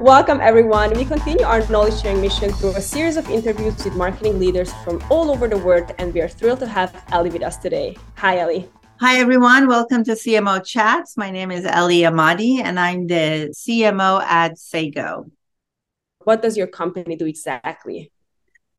Welcome, everyone. We continue our knowledge sharing mission through a series of interviews with marketing leaders from all over the world, and we are thrilled to have Ellie with us today. Hi, Ellie. Hi, everyone. Welcome to CMO Chats. My name is Ellie Ahmadi, and I'm the CMO at Sago. What does your company do exactly?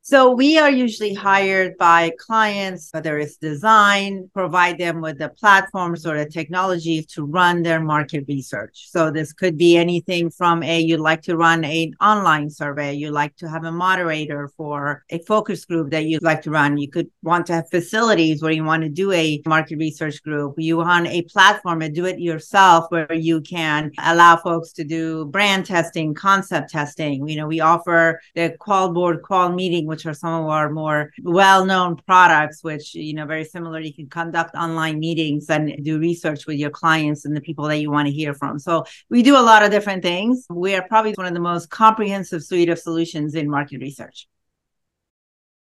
So we are usually hired by clients, whether it's design, provide them with the platforms or the technologies to run their market research. So this could be anything from a you'd like to run an online survey, you like to have a moderator for a focus group that you'd like to run. You could want to have facilities where you want to do a market research group. You want a platform to do it yourself where you can allow folks to do brand testing, concept testing. You know, we offer the QualBoard qual meeting which are some of our more well-known products, which, you know, very similar. You can conduct online meetings and do research with your clients and the people that you want to hear from. So we do a lot of different things. We are probably one of the most comprehensive suite of solutions in market research.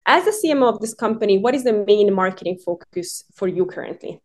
As the CMO of this company, what is the main marketing focus for you currently?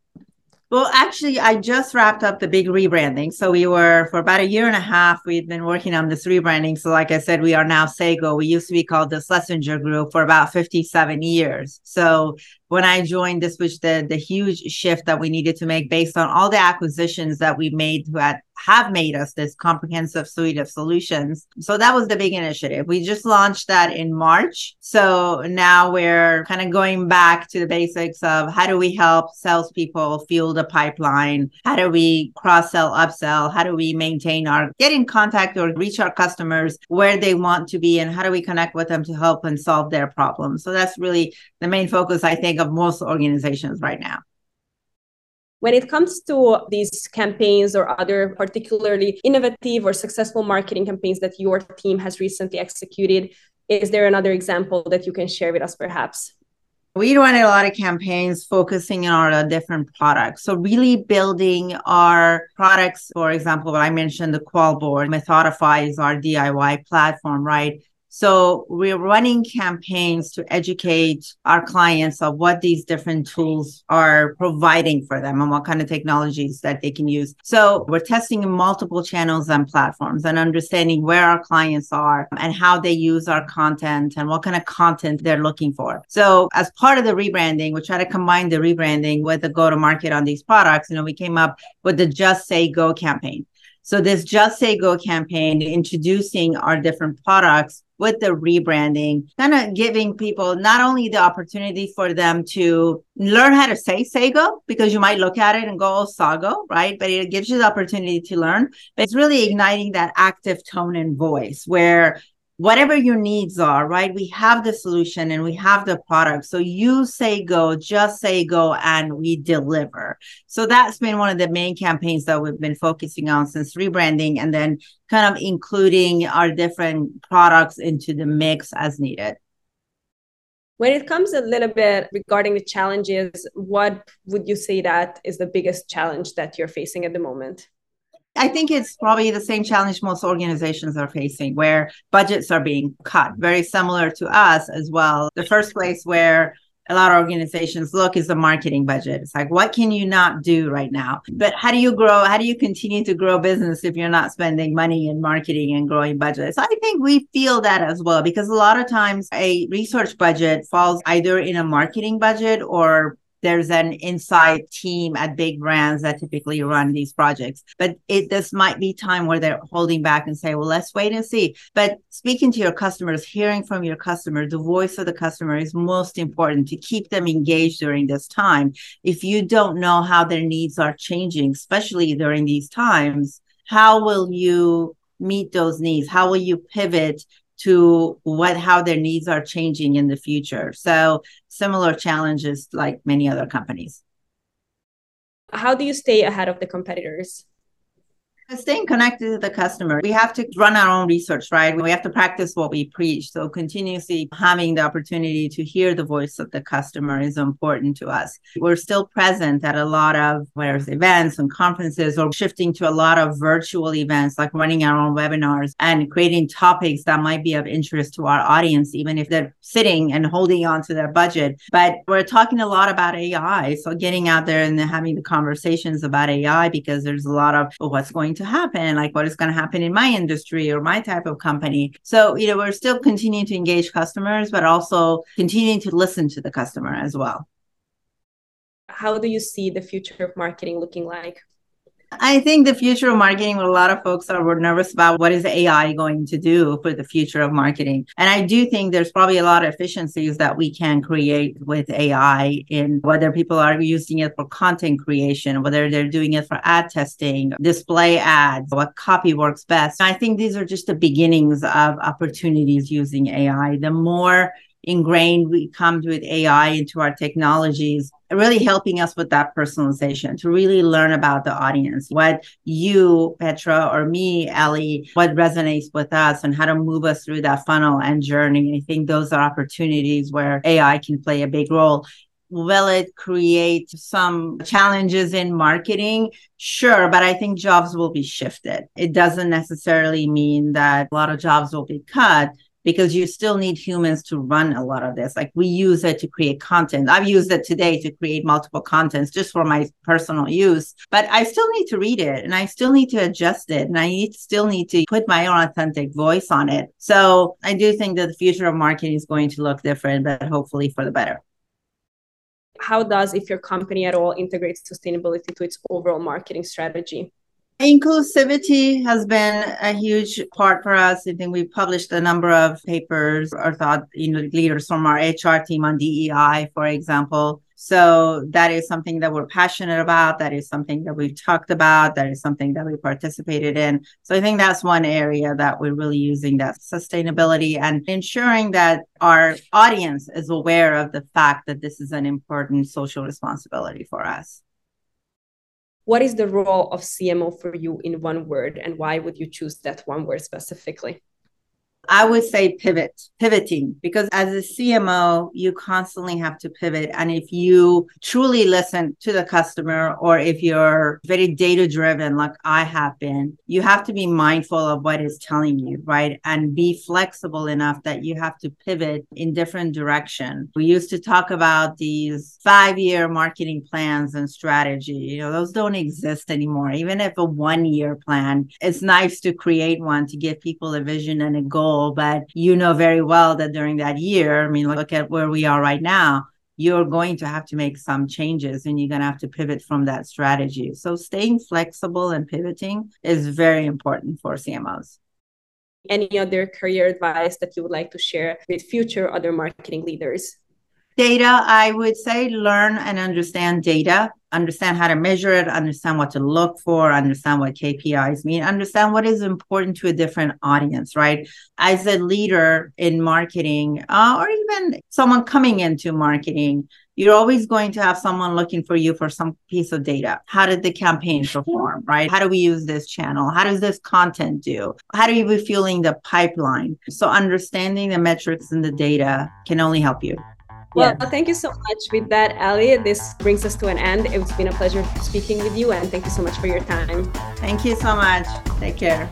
Well, actually, I just wrapped up the big rebranding. So we were for about a year and a half, we've been working on this rebranding. So, like I said, we are now Sago. We used to be called the Schlesinger Group for about 57 years. So when I joined, this was the the huge shift that we needed to make based on all the acquisitions that we made that have made us this comprehensive suite of solutions. So that was the big initiative. We just launched that in March. So now we're kind of going back to the basics of how do we help salespeople fuel the pipeline? How do we cross sell, upsell? How do we maintain our get in contact or reach our customers where they want to be? And how do we connect with them to help and solve their problems? So that's really the main focus, I think, of most organizations right now. When it comes to these campaigns or other particularly innovative or successful marketing campaigns that your team has recently executed, is there another example that you can share with us perhaps? We run a lot of campaigns focusing on our different products. So really building our products, for example, what I mentioned, the QualBoard, Methodify is our DIY platform, right? So we're running campaigns to educate our clients of what these different tools are providing for them and what kind of technologies that they can use. So we're testing in multiple channels and platforms and understanding where our clients are and how they use our content and what kind of content they're looking for. So as part of the rebranding, we try to combine the rebranding with the go to market on these products. You know, we came up with the Just Say Go campaign. So this Just Say Go campaign introducing our different products with the rebranding, kind of giving people not only the opportunity for them to learn how to say Sago, because you might look at it and go, oh, Sago, right? But it gives you the opportunity to learn. But it's really igniting that active tone and voice where whatever your needs are, right? We have the solution and we have the product. So you say go, just say go, and we deliver. So that's been one of the main campaigns that we've been focusing on since rebranding and then kind of including our different products into the mix as needed. When it comes a little bit regarding the challenges, what would you say that is the biggest challenge that you're facing at the moment? I think it's probably the same challenge most organizations are facing where budgets are being cut, very similar to us as well. The first place where a lot of organizations look is the marketing budget. It's like, what can you not do right now? But how do you grow? How do you continue to grow business if you're not spending money in marketing and growing budgets? I think we feel that as well because a lot of times a research budget falls either in a marketing budget or there's an inside team at big brands that typically run these projects. But it this might be time where they're holding back and say, well, let's wait and see. But speaking to your customers, hearing from your customer, the voice of the customer is most important to keep them engaged during this time. If you don't know how their needs are changing, especially during these times, how will you meet those needs? How will you pivot to what how their needs are changing in the future. So similar challenges like many other companies. How do you stay ahead of the competitors? Staying connected to the customer. We have to run our own research, right? We have to practice what we preach. So continuously having the opportunity to hear the voice of the customer is important to us. We're still present at a lot of where's events and conferences or shifting to a lot of virtual events, like running our own webinars and creating topics that might be of interest to our audience, even if they're sitting and holding on to their budget. But we're talking a lot about AI. So getting out there and having the conversations about AI because there's a lot of oh, what's going to happen, like what is going to happen in my industry or my type of company. So, you know, we're still continuing to engage customers, but also continuing to listen to the customer as well. How do you see the future of marketing looking like? I think the future of marketing, a lot of folks are were nervous about what is AI going to do for the future of marketing. And I do think there's probably a lot of efficiencies that we can create with AI in whether people are using it for content creation, whether they're doing it for ad testing, display ads, what copy works best. I think these are just the beginnings of opportunities using AI. The more ingrained we come with AI into our technologies, really helping us with that personalization to really learn about the audience, what you, Petra, or me, Ellie, what resonates with us and how to move us through that funnel and journey. I think those are opportunities where AI can play a big role. Will it create some challenges in marketing? Sure, but I think jobs will be shifted. It doesn't necessarily mean that a lot of jobs will be cut because you still need humans to run a lot of this. Like we use it to create content. I've used it today to create multiple contents just for my personal use, but I still need to read it and I still need to adjust it and I need, still need to put my own authentic voice on it. So I do think that the future of marketing is going to look different, but hopefully for the better how does if your company at all integrates sustainability to its overall marketing strategy Inclusivity has been a huge part for us. I think we published a number of papers or thought you know leaders from our HR team on DEI, for example. So that is something that we're passionate about. That is something that we've talked about. That is something that we participated in. So I think that's one area that we're really using that sustainability and ensuring that our audience is aware of the fact that this is an important social responsibility for us what is the role of CMO for you in one word, and why would you choose that one word specifically? I would say pivot, pivoting, because as a CMO, you constantly have to pivot. And if you truly listen to the customer, or if you're very data driven, like I have been, you have to be mindful of what is telling you, right? And be flexible enough that you have to pivot in different direction. We used to talk about these five year marketing plans and strategy. You know, those don't exist anymore. Even if a one year plan, it's nice to create one to give people a vision and a goal but you know very well that during that year, I mean, look at where we are right now. You're going to have to make some changes and you're going to have to pivot from that strategy. So, staying flexible and pivoting is very important for CMOs any other career advice that you would like to share with future other marketing leaders? Data, I would say learn and understand data understand how to measure it, understand what to look for, understand what KPIs mean, understand what is important to a different audience, right? As a leader in marketing, uh, or even someone coming into marketing, you're always going to have someone looking for you for some piece of data. How did the campaign perform, right? How do we use this channel? How does this content do? How do you be feeling the pipeline? So understanding the metrics and the data can only help you. Well, yeah. thank you so much. With that, Ellie, this brings us to an end. It's been a pleasure speaking with you, and thank you so much for your time. Thank you so much. Take care.